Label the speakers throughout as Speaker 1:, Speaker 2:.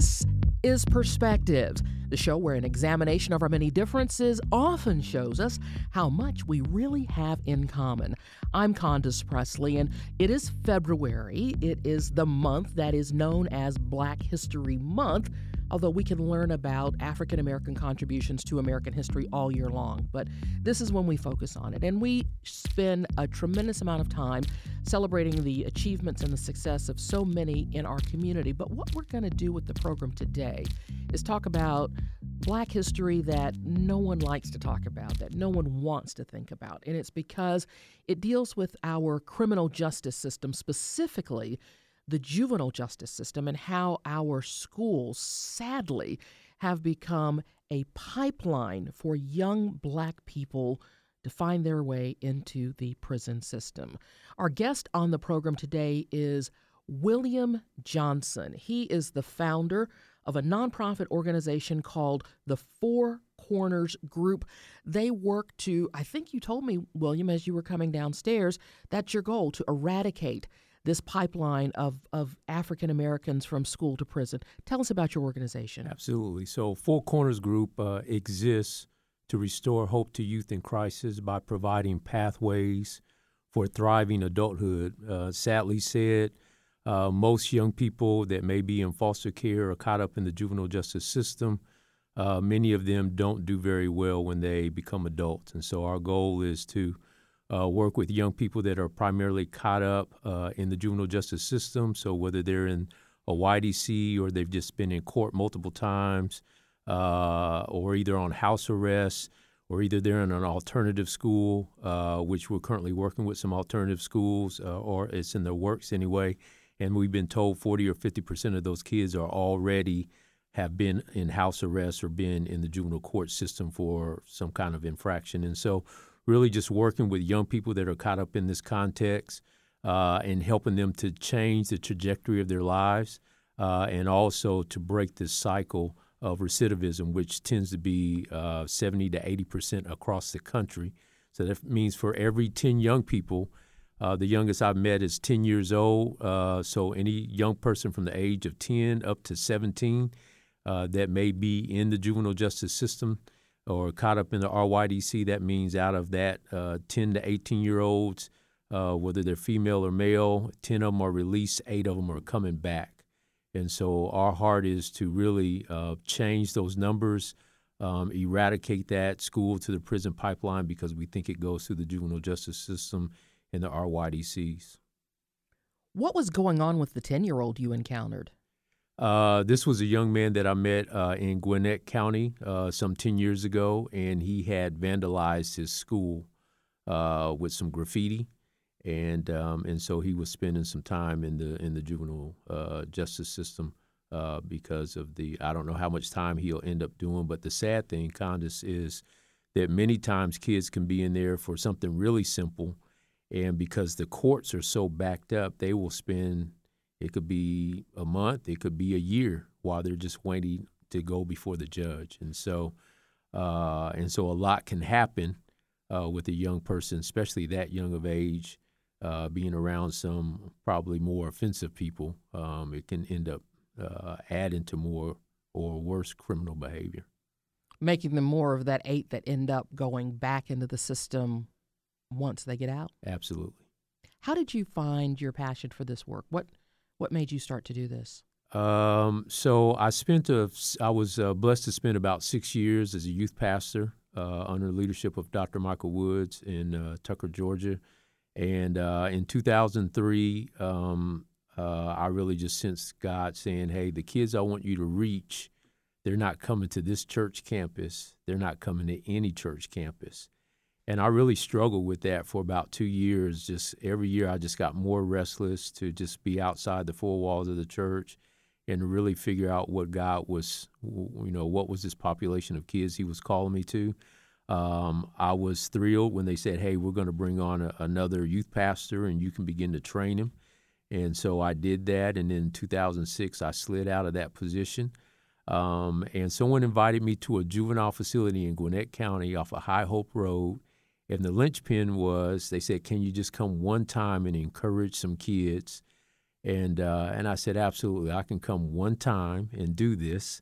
Speaker 1: This is Perspectives, the show where an examination of our many differences often shows us how much we really have in common. I'm Condace Pressley, and it is February. It is the month that is known as Black History Month although we can learn about African American contributions to American history all year long. But this is when we focus on it. And we spend a tremendous amount of time celebrating the achievements and the success of so many in our community. But what we're going to do with the program today is talk about black history that no one likes to talk about, that no one wants to think about. And it's because it deals with our criminal justice system, specifically the juvenile justice system and how our schools, sadly, have become a pipeline for young black people to find their way into the prison system. Our guest on the program today is William Johnson. He is the founder of a nonprofit organization called the Four Corners Group. They work to, I think you told me, William, as you were coming downstairs, that's your goal to eradicate this pipeline of, of African Americans from school to prison. Tell us about your organization.
Speaker 2: Absolutely. So, Four Corners Group uh, exists to restore hope to youth in crisis by providing pathways for thriving adulthood. Uh, sadly said, uh, most young people that may be in foster care are caught up in the juvenile justice system. Uh, many of them don't do very well when they become adults. And so, our goal is to uh, work with young people that are primarily caught up uh, in the juvenile justice system. So whether they're in a YDC or they've just been in court multiple times, uh, or either on house arrest, or either they're in an alternative school, uh, which we're currently working with some alternative schools, uh, or it's in the works anyway. And we've been told 40 or 50 percent of those kids are already have been in house arrest or been in the juvenile court system for some kind of infraction. And so really just working with young people that are caught up in this context uh, and helping them to change the trajectory of their lives uh, and also to break this cycle of recidivism, which tends to be uh, 70 to 80 percent across the country. So that means for every 10 young people, uh, the youngest I've met is 10 years old. Uh, so any young person from the age of 10 up to 17 uh, that may be in the juvenile justice system or caught up in the RYDC, that means out of that uh, 10 to 18 year olds, uh, whether they're female or male, 10 of them are released, eight of them are coming back. And so our heart is to really uh, change those numbers, um, eradicate that school to the prison pipeline because we think it goes through the juvenile justice system and the RYDCs.
Speaker 1: What was going on with the 10 year old you encountered?
Speaker 2: Uh, this was a young man that I met uh, in Gwinnett County uh, some 10 years ago, and he had vandalized his school uh, with some graffiti. And um, and so he was spending some time in the in the juvenile uh, justice system because of the I don't know how much time he'll end up doing. But the sad thing, Condace, is that many times kids can be in there for something really simple, and because the courts are so backed up, they will spend it could be a month, it could be a year while they're just waiting to go before the judge. And so, uh, and so a lot can happen uh, with a young person, especially that young of age, uh, being around some probably more offensive people. Um, it can end up uh, adding to more or worse criminal behavior.
Speaker 1: Making them more of that eight that end up going back into the system once they get out?
Speaker 2: Absolutely.
Speaker 1: How did you find your passion for this work? What what made you start to do this?
Speaker 2: Um, so I spent a, I was uh, blessed to spend about six years as a youth pastor uh, under the leadership of Dr. Michael Woods in uh, Tucker, Georgia. And uh, in 2003, um, uh, I really just sensed God saying, hey, the kids I want you to reach, they're not coming to this church campus. They're not coming to any church campus. And I really struggled with that for about two years. Just every year, I just got more restless to just be outside the four walls of the church and really figure out what God was, you know, what was this population of kids He was calling me to. Um, I was thrilled when they said, "Hey, we're going to bring on a, another youth pastor, and you can begin to train him." And so I did that. And in 2006, I slid out of that position. Um, and someone invited me to a juvenile facility in Gwinnett County off of High Hope Road and the linchpin was they said, Can you just come one time and encourage some kids? And uh, and I said, absolutely, I can come one time and do this.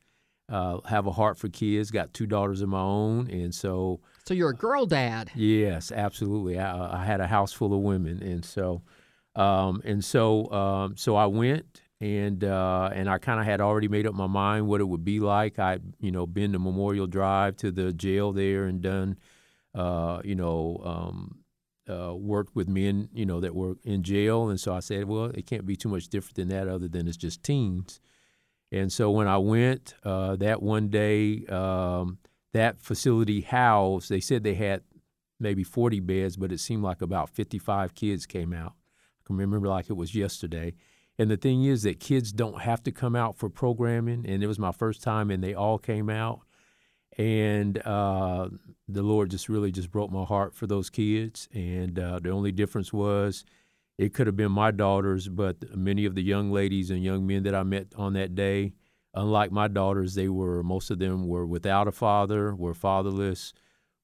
Speaker 2: Uh, have a heart for kids. Got two daughters of my own, and so
Speaker 1: so you're a girl dad.
Speaker 2: Yes, absolutely. I, I had a house full of women, and so um, and so um, so I went and uh, and I kind of had already made up my mind what it would be like. I you know been to Memorial Drive to the jail there and done uh, you know um, uh, worked with men, you know, that were in jail, and so I said, well, it can't be too much different than that, other than it's just teens. And so when I went uh, that one day, um, that facility housed. They said they had maybe 40 beds, but it seemed like about 55 kids came out. I can remember like it was yesterday. And the thing is that kids don't have to come out for programming, and it was my first time, and they all came out and uh, the Lord just really just broke my heart for those kids. And uh, the only difference was it could have been my daughters, but many of the young ladies and young men that I met on that day, unlike my daughters, they were most of them were without a father, were fatherless,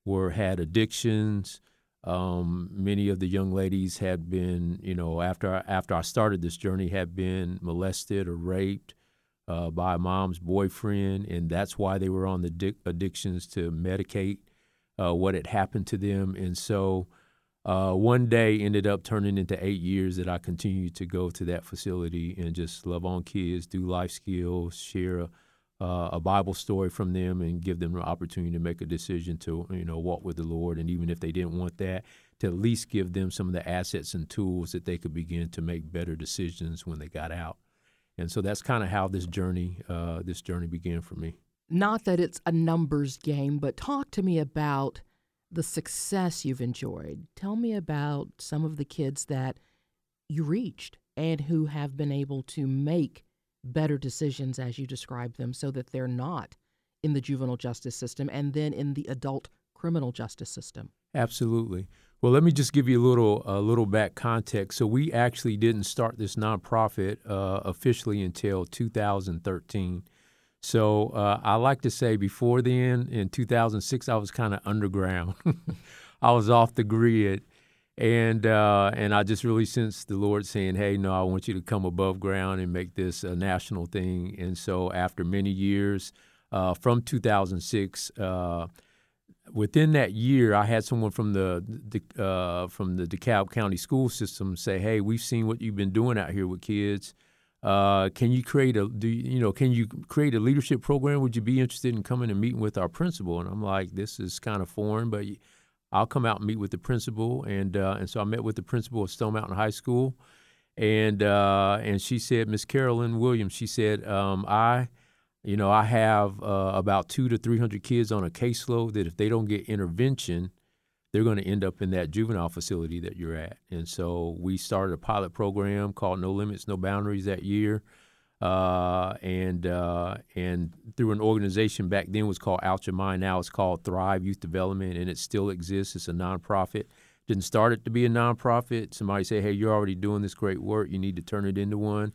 Speaker 2: were had addictions. Um, many of the young ladies had been, you know, after after I started this journey, had been molested or raped uh, by mom's boyfriend, and that's why they were on the di- addictions to medicate uh, what had happened to them. And so uh, one day ended up turning into eight years that I continued to go to that facility and just love on kids, do life skills, share a, uh, a Bible story from them, and give them the opportunity to make a decision to you know walk with the Lord. And even if they didn't want that, to at least give them some of the assets and tools that they could begin to make better decisions when they got out and so that's kind of how this journey uh, this journey began for me.
Speaker 1: Not that it's a numbers game, but talk to me about the success you've enjoyed. Tell me about some of the kids that you reached and who have been able to make better decisions as you describe them so that they're not in the juvenile justice system and then in the adult criminal justice system.
Speaker 2: Absolutely. Well, let me just give you a little a little back context. So we actually didn't start this nonprofit uh, officially until 2013. So uh, I like to say before then, in 2006, I was kind of underground. I was off the grid, and uh, and I just really sensed the Lord saying, "Hey, no, I want you to come above ground and make this a national thing." And so after many years, uh, from 2006 within that year, I had someone from the, the uh, from the DeKalb County school system say, "Hey, we've seen what you've been doing out here with kids. Uh, can you create a do you, you, know can you create a leadership program? Would you be interested in coming and meeting with our principal?" And I'm like, "This is kind of foreign, but I'll come out and meet with the principal." And uh, and so I met with the principal of Stone Mountain High School, and uh, and she said, Miss Carolyn Williams, she said, um, I you know, I have uh, about two to 300 kids on a caseload that if they don't get intervention, they're going to end up in that juvenile facility that you're at. And so we started a pilot program called No Limits, No Boundaries that year. Uh, and uh, and through an organization back then was called Out Your Mind. Now it's called Thrive Youth Development, and it still exists. It's a nonprofit. Didn't start it to be a nonprofit. Somebody said, "Hey, you're already doing this great work. You need to turn it into one."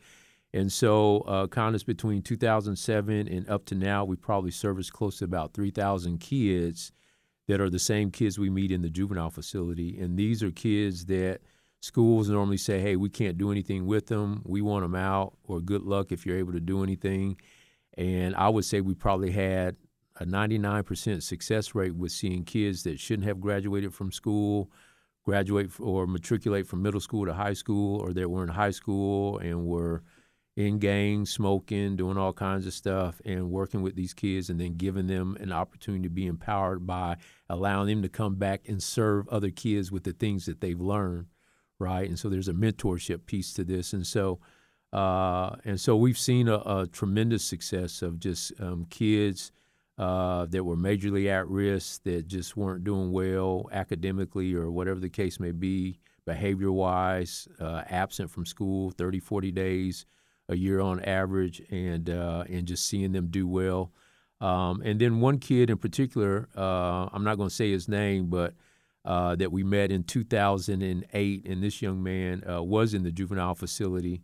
Speaker 2: And so, uh, of between 2007 and up to now, we probably service close to about 3,000 kids that are the same kids we meet in the juvenile facility. And these are kids that schools normally say, hey, we can't do anything with them. We want them out, or good luck if you're able to do anything. And I would say we probably had a 99% success rate with seeing kids that shouldn't have graduated from school graduate or matriculate from middle school to high school, or that were in high school and were – in gangs, smoking, doing all kinds of stuff, and working with these kids, and then giving them an opportunity to be empowered by allowing them to come back and serve other kids with the things that they've learned, right? And so there's a mentorship piece to this, and so uh, and so we've seen a, a tremendous success of just um, kids uh, that were majorly at risk, that just weren't doing well academically or whatever the case may be, behavior wise, uh, absent from school 30, 40 days a year on average, and uh, and just seeing them do well. Um, and then one kid in particular, uh, I'm not going to say his name, but uh, that we met in 2008, and this young man uh, was in the juvenile facility,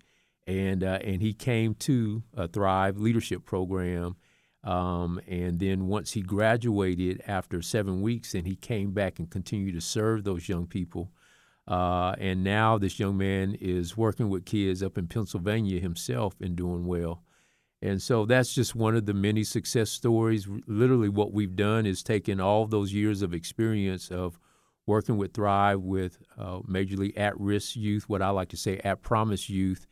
Speaker 2: and uh, and he came to a Thrive Leadership Program. Um, and then once he graduated after seven weeks, and he came back and continued to serve those young people Uh, and now this young man is working with kids up in Pennsylvania himself and doing well. And so that's just one of the many success stories. Literally, what we've done is taken all those years of experience of working with Thrive with uh, majorly at risk youth, what I like to say at promise youth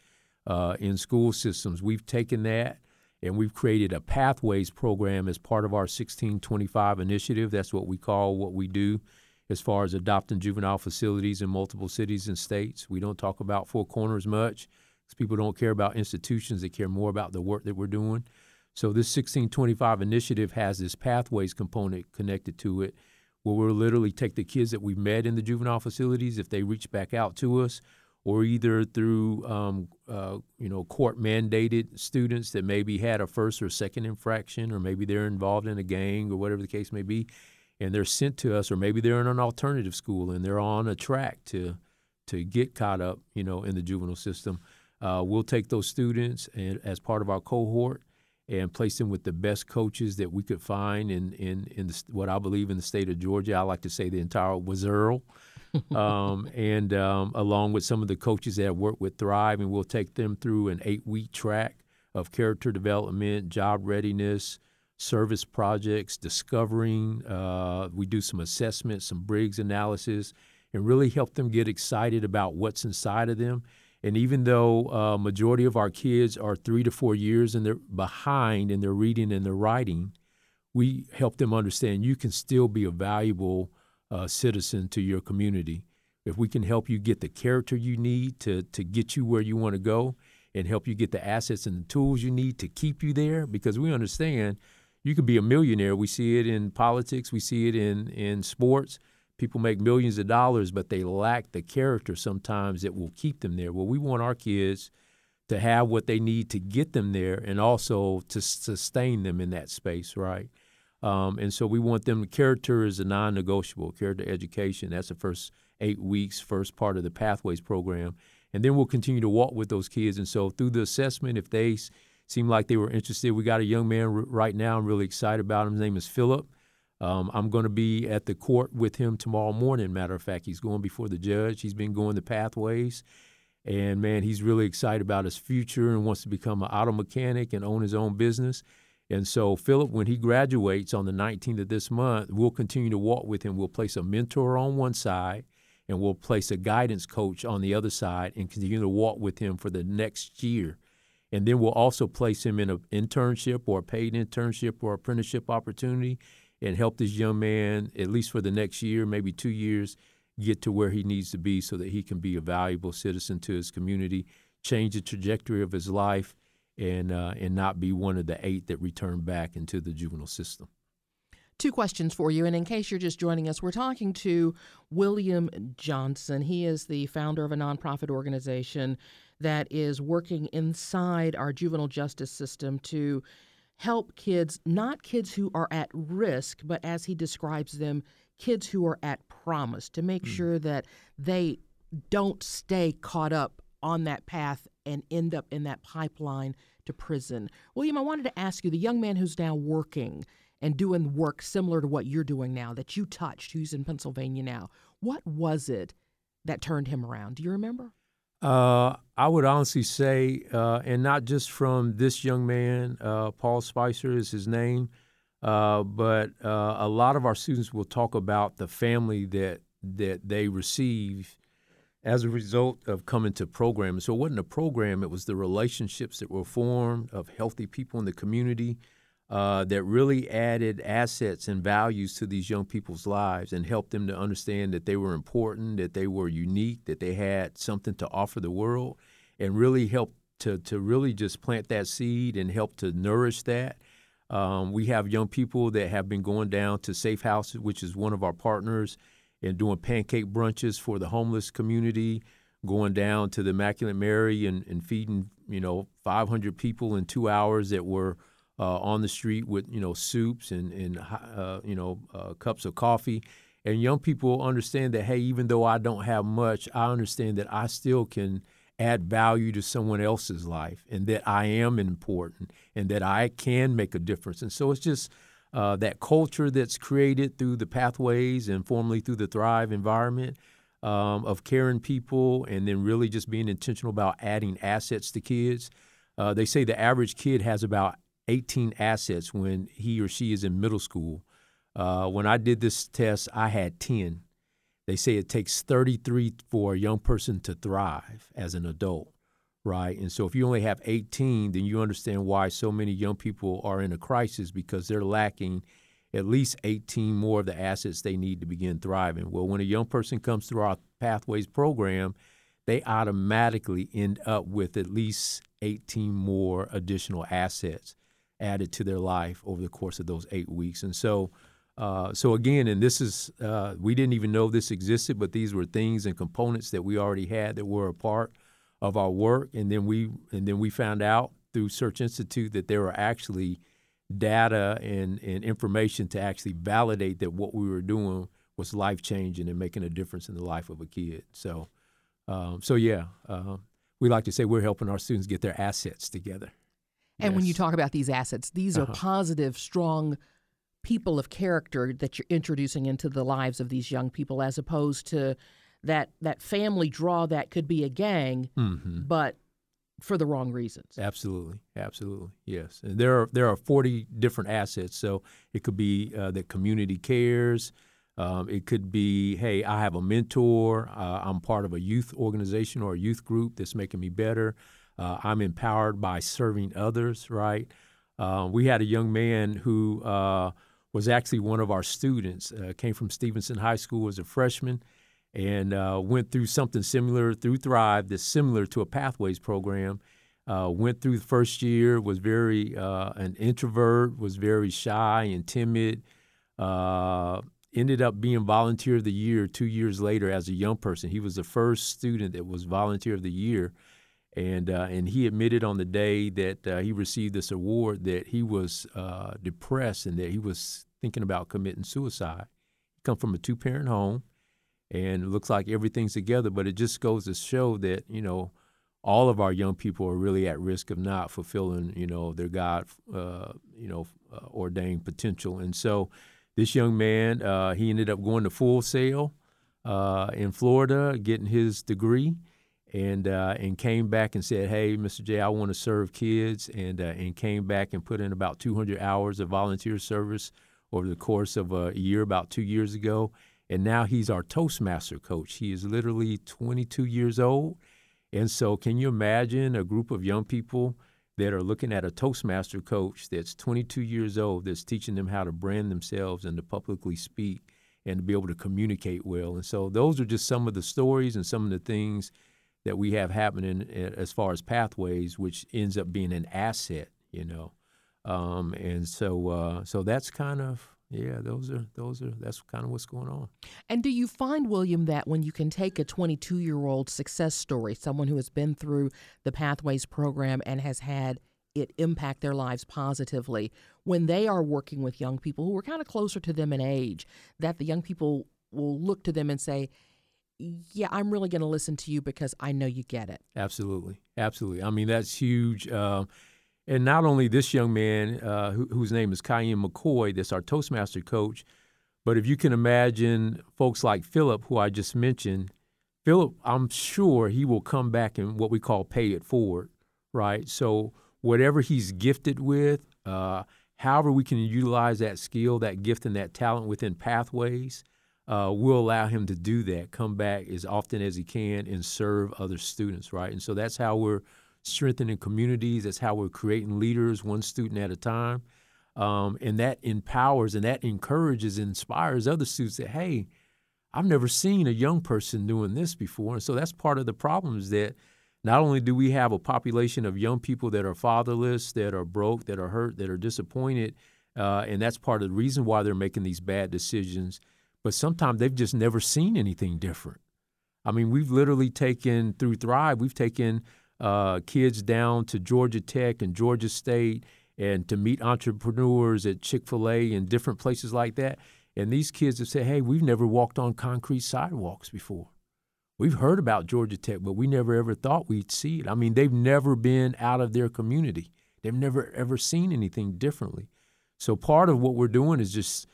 Speaker 2: uh, in school systems. We've taken that and we've created a pathways program as part of our 1625 initiative. That's what we call what we do as far as adopting juvenile facilities in multiple cities and states. We don't talk about Four Corners much because people don't care about institutions, they care more about the work that we're doing. So, this 1625 initiative has this pathways component connected to it where we'll literally take the kids that we've met in the juvenile facilities if they reach back out to us or either through um, uh, you know court mandated students that maybe had a first or second infraction or maybe they're involved in a gang or whatever the case may be and they're sent to us or maybe they're in an alternative school and they're on a track to to get caught up you know in the juvenile system uh, we'll take those students and as part of our cohort and place them with the best coaches that we could find in in in the, what I believe in the state of Georgia. I like to say the entire Wazirl. um, and um, along with some of the coaches that work with Thrive, and we'll take them through an eight-week track of character development, job readiness, service projects, discovering. Uh, we do some assessments, some Briggs analysis, and really help them get excited about what's inside of them and even though uh, majority of our kids are three to four years and they're behind in their reading and their writing, we help them understand you can still be a valuable uh, citizen to your community. If we can help you get the character you need to, to get you where you want to go and help you get the assets and the tools you need to keep you there, because we understand you could be a millionaire. We see it in politics, we see it in, in sports people make millions of dollars, but they lack the character sometimes that will keep them there. Well, we want our kids to have what they need to get them there and also to sustain them in that space, right? Um, and so we want them, character is a non negotiable, character education. That's the first eight weeks, first part of the Pathways program. And then we'll continue to walk with those kids. And so through the assessment, if they seem like they were interested, we got a young man right now I'm really excited about him. His name is Philip. Um, I'm going to be at the court with him tomorrow morning. Matter of fact, he's going before the judge. He's been going the pathways. And man, he's really excited about his future and wants to become an auto mechanic and own his own business. And so, Philip, when he graduates on the 19th of this month, we'll continue to walk with him. We'll place a mentor on one side and we'll place a guidance coach on the other side and continue to walk with him for the next year. And then we'll also place him in an internship or a paid internship or apprenticeship opportunity and help this young man, at least for the next year, maybe two years, get to where he needs to be so that he can be a valuable citizen to his community, change the trajectory of his life, and, uh, and not be one of the eight that return back into the juvenile system.
Speaker 1: Two questions for you. And in case you're just joining us, we're talking to William Johnson. He is the founder of a nonprofit organization that is working inside our juvenile justice system to help kids, not kids who are at risk, but as he describes them, kids who are at promise, to make mm. sure that they don't stay caught up on that path and end up in that pipeline to prison. William, I wanted to ask you the young man who's now working and doing work similar to what you're doing now, that you touched, who's in Pennsylvania now, what was it that turned him around? Do you remember?
Speaker 2: Uh, I would honestly say, uh, and not just from this young man, uh, Paul Spicer is his name, uh, but uh, a lot of our students will talk about the family that that they receive as a result of coming to program. So it wasn't a program; it was the relationships that were formed of healthy people in the community uh, that really added assets and values to these young people's lives and helped them to understand that they were important, that they were unique, that they had something to offer the world, and really helped to, to really just plant that seed and help to nourish that. Um, we have young people that have been going down to Safe Houses, which is one of our partners, and doing pancake brunches for the homeless community, going down to the Immaculate Mary and, and feeding, you know, 500 people in two hours that were – uh, on the street with you know soups and and uh, you know uh, cups of coffee, and young people understand that hey, even though I don't have much, I understand that I still can add value to someone else's life, and that I am important, and that I can make a difference. And so it's just uh, that culture that's created through the pathways and formerly through the Thrive environment. um, of caring people and then really just being intentional about adding assets to kids. Uh, they say the average kid has about 18 assets when he or she is in middle school. Uh, when I did this test, I had 10. They say it takes 33 for a young person to thrive as an adult, right? And so if you only have 18, then you understand why so many young people are in a crisis because they're lacking at least 18 more of the assets they need to begin thriving. Well, when a young person comes through our Pathways program, they automatically end up with at least 18 more additional assets added to their life over the course of those eight weeks. And so, uh, so again, and this is uh, we didn't even know this existed, but these were things and components that we already had that were a part of our work. And then we and then we found out through Search Institute that there were actually data and, and information to actually validate that what we were doing was life changing and making a difference in the life of a kid. So, um, so yeah, uh, we like to say we're helping our students get their assets together.
Speaker 1: And
Speaker 2: yes.
Speaker 1: when you talk about these assets, these
Speaker 2: Uh-huh.
Speaker 1: are positive, strong people of character that you're introducing into the lives of these young people, as opposed to that that family draw that could be a gang,
Speaker 2: Mhm.
Speaker 1: but for the wrong reasons.
Speaker 2: Absolutely, absolutely, yes. And there are there are forty different assets. So it could be uh, that community cares. Um, it could be, hey, I have a mentor. Uh, I'm part of a youth organization or a youth group that's making me better. Uh, I'm empowered by serving others. Right. Uh, we had a young man who uh, was actually one of our students. Uh, came from Stephenson High School as a freshman and uh, went through something similar through Thrive that's similar to a Pathways program. Uh, went through the first year, was very an introvert, was very shy and timid. Ended up being volunteer of the year two years later as a young person. He was the first student that was volunteer of the year, and uh, and he admitted on the day that uh, he received this award that he was uh, depressed and that he was thinking about committing suicide. He come from a two parent home and it looks like everything's together. But it just goes to show that you know all of our young people are really at risk of not fulfilling you know their God uh, you know uh, ordained potential. And so this young man uh, he ended up going to Full Sail in Florida, getting his degree. And uh, and came back and said, "Hey, Mr. J, I want to serve kids," and uh, and came back and put in about 200 hours of volunteer service over the course of a year, about two years ago and now he's our Toastmaster coach. He is literally 22 years old. And so, can you imagine a group of young people that are looking at a Toastmaster coach that's 22 years old that's teaching them how to brand themselves and to publicly speak and to be able to communicate well? And so, those are just some of the stories and some of the things that we have happening as far as pathways, which ends up being an asset, you know. Um, and so, uh, so that's kind of yeah, those are those are that's kind of what's going on.
Speaker 1: And do you find, William, that when you can take a 22 year old success story, someone who has been through the Pathways program and has had it impact their lives positively, when they are working with young people who are kind of closer to them in age, that the young people will look to them and say, yeah, I'm really going to listen to you because I know you get it.
Speaker 2: Absolutely, absolutely. I mean, that's huge. Uh, and not only this young man, uh, who, whose name is Cayenne McCoy, that's our Toastmaster coach, but if you can imagine folks like Philip, who I just mentioned, Philip, I'm sure he will come back and what we call pay it forward, right? So whatever he's gifted with, uh, however we can utilize that skill, that gift, and that talent within pathways, uh, will allow him to do that, come back as often as he can and serve other students, right? And so that's how we're strengthening communities. That's how we're creating leaders, one student at a time. Um, and that empowers and that encourages and inspires other students that, hey, I've never seen a young person doing this before. And so that's part of the problem is that not only do we have a population of young people that are fatherless, that are broke, that are hurt, that are disappointed, uh, and that's part of the reason why they're making these bad decisions, but sometimes they've just never seen anything different. I mean, we've literally taken, through Thrive, we've taken uh, kids down to Georgia Tech and Georgia State and to meet entrepreneurs at Chick fil A and different places like that. And these kids have said, hey, we've never walked on concrete sidewalks before. We've heard about Georgia Tech, but we never ever thought we'd see it. I mean, they've never been out of their community, they've never ever seen anything differently. So, part of what we're doing is just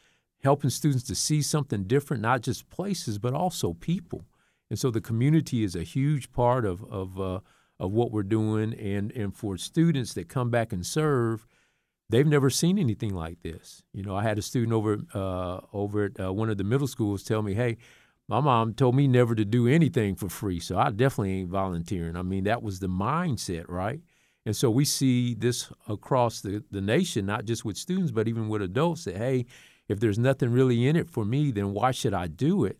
Speaker 2: helping students to see something different, not just places, but also people And so the community is a huge part of of uh, of what we're doing. And and for students that come back and serve, they've never seen anything like this. You know, I had a student over uh, over at uh, one of the middle schools tell me, "Hey, my mom told me never to do anything for free, so I definitely ain't volunteering." I mean, that was the mindset, right? And so we see this across the, the nation, not just with students, but even with adults that, hey, if there's nothing really in it for me, then why should I do it?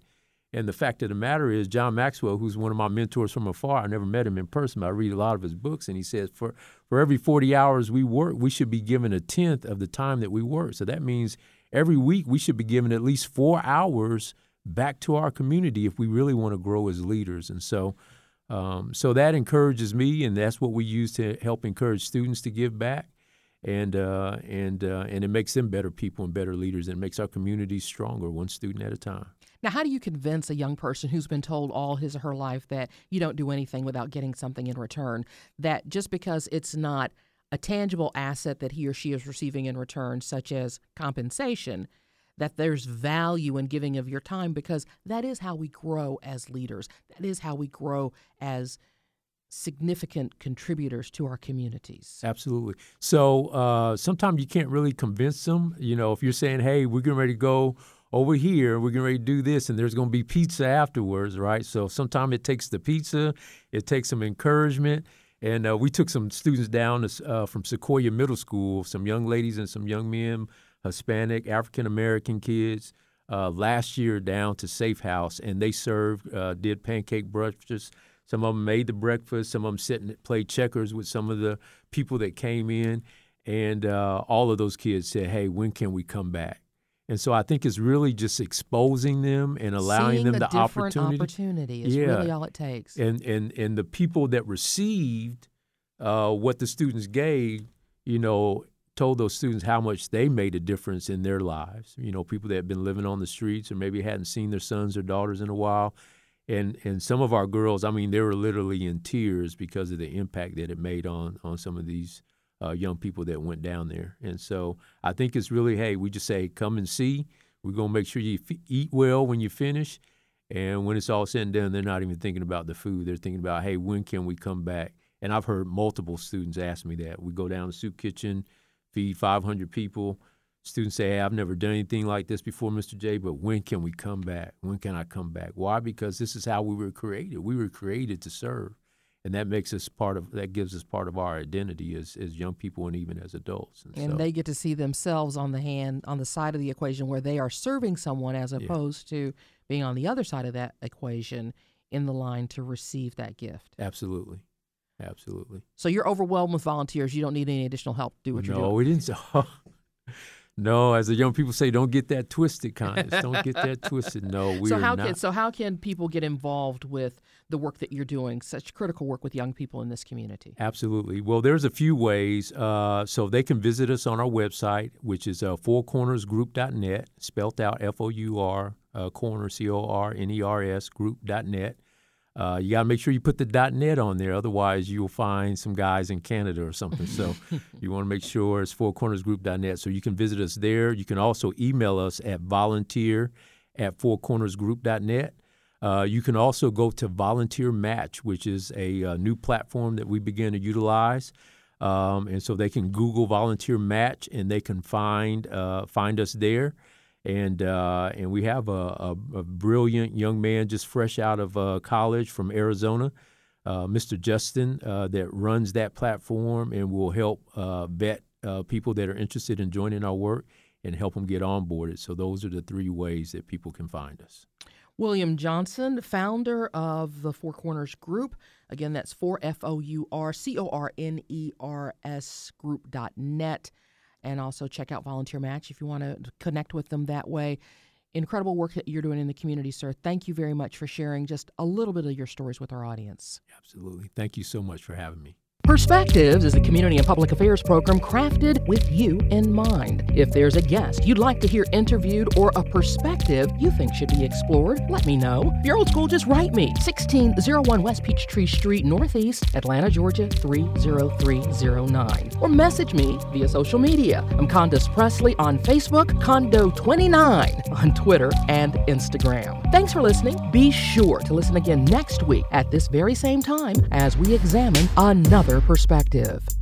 Speaker 2: And the fact of the matter is, John Maxwell, who's one of my mentors from afar, I never met him in person, but I read a lot of his books, and he says for, for every 40 hours we work, we should be given a tenth of the time that we work. So that means every week we should be given at least four hours back to our community if we really want to grow as leaders. And so, um, so that encourages me, and that's what we use to help encourage students to give back and uh, and uh, and it makes them better people and better leaders, and it makes our communities stronger, one student at a time.
Speaker 1: Now, how do you convince a young person who's been told all his or her life that you don't do anything without getting something in return, that just because it's not a tangible asset that he or she is receiving in return, such as compensation, that there's value in giving of your time because that is how we grow as leaders. That is how we grow as significant contributors to our communities.
Speaker 2: Absolutely. So uh, sometimes you can't really convince them. You know, if you're saying, "Hey, we're getting ready to go over here, we're getting ready to do this, and there's going to be pizza afterwards," right? So sometimes it takes the pizza, it takes some encouragement. And uh, we took some students down uh, from Sequoyah Middle School, some young ladies and some young men, Hispanic, African American kids, uh, last year down to Safe House, and they served, uh, did pancake breakfasts some of them made the breakfast. Some of them sit and played checkers with some of the people that came in. And uh, all of those kids said, hey, when can we come back? And so I think it's really just exposing them and allowing
Speaker 1: Seeing
Speaker 2: them
Speaker 1: the,
Speaker 2: the opportunity.
Speaker 1: opportunity is
Speaker 2: Yeah.
Speaker 1: really all it takes.
Speaker 2: And, and, and the people that received uh, what the students gave, you know, told those students how much they made a difference in their lives. You know, people that had been living on the streets or maybe hadn't seen their sons or daughters in a while. And, and some of our girls, I mean, they were literally in tears because of the impact that it made on, on some of these uh, young people that went down there. And so I think it's really, hey, we just say, come and see. We're to make sure you f- eat well when you finish. And when it's all said and done, they're not even thinking about the food. They're thinking about, hey, when can we come back? And I've heard multiple students ask me that. We go down to Soup Kitchen, feed 500 people. Students say, hey, I've never done anything like this before, Mr. J, but when can we come back? When can I come back? Why? Because this is how we were created. We were created to serve. And that makes us part of, that gives us part of our identity as, as young people and even as adults.
Speaker 1: and
Speaker 2: so,
Speaker 1: they get to see themselves on the hand on the side of the equation where they are serving someone as opposed to being on the other side of that equation in the line to receive that gift.
Speaker 2: absolutely. Absolutely.
Speaker 1: So you're overwhelmed with volunteers. You don't need any additional help do what
Speaker 2: no,
Speaker 1: you're doing.
Speaker 2: No, we didn't. no, as the young people say, don't get that twisted, Constance. don't get that twisted. No, we
Speaker 1: so
Speaker 2: are
Speaker 1: how
Speaker 2: not.
Speaker 1: can so how can people get involved with the work that you're doing? Such critical work with young people in this community.
Speaker 2: Absolutely. Well, there's a few ways. Uh, so they can visit us on our website, which is uh, fourcornersgroup.net, spelt out F O U R, uh, corner, C O R N E R S, group.net. Uh, you got to make sure you put the .net on there, otherwise you'll find some guys in Canada or something. So you want to make sure it's fourcornersgroup.net. So you can visit us there. You can also email us at volunteer at fourcornersgroup.net. Uh, you can also go to Volunteer Match, which is a, uh new platform that we begin to utilize. Um, and so they can Google Volunteer Match and they can find uh, find us there. And uh, and we have a, a, a brilliant young man just fresh out of uh, college from Arizona, uh, Mr. Justin, uh, that runs that platform and will help uh, vet uh, people that are interested in joining our work and help them get onboarded. So those are the three ways that people can find us.
Speaker 1: William Johnson, founder of the Four Corners Group. Again, that's 4 F O U R C O R N E R S group.net. And also check out Volunteer Match if you want to connect with them that way. Incredible work that you're doing in the community, sir. Thank you very much for sharing just a little bit of your stories with our audience.
Speaker 2: Absolutely. Thank you so much for having me.
Speaker 1: Perspectives is a community and public affairs program crafted with you in mind. If there's a guest you'd like to hear interviewed or a perspective you think should be explored, let me know. If you're old school, just write me. 1601 West Peachtree Street, Northeast, Atlanta, Georgia 30309. Or message me via social media. I'm Condace Pressley on Facebook, Condo29 on Twitter and Instagram. Thanks for listening. Be sure to listen again next week at this very same time as we examine another perspective.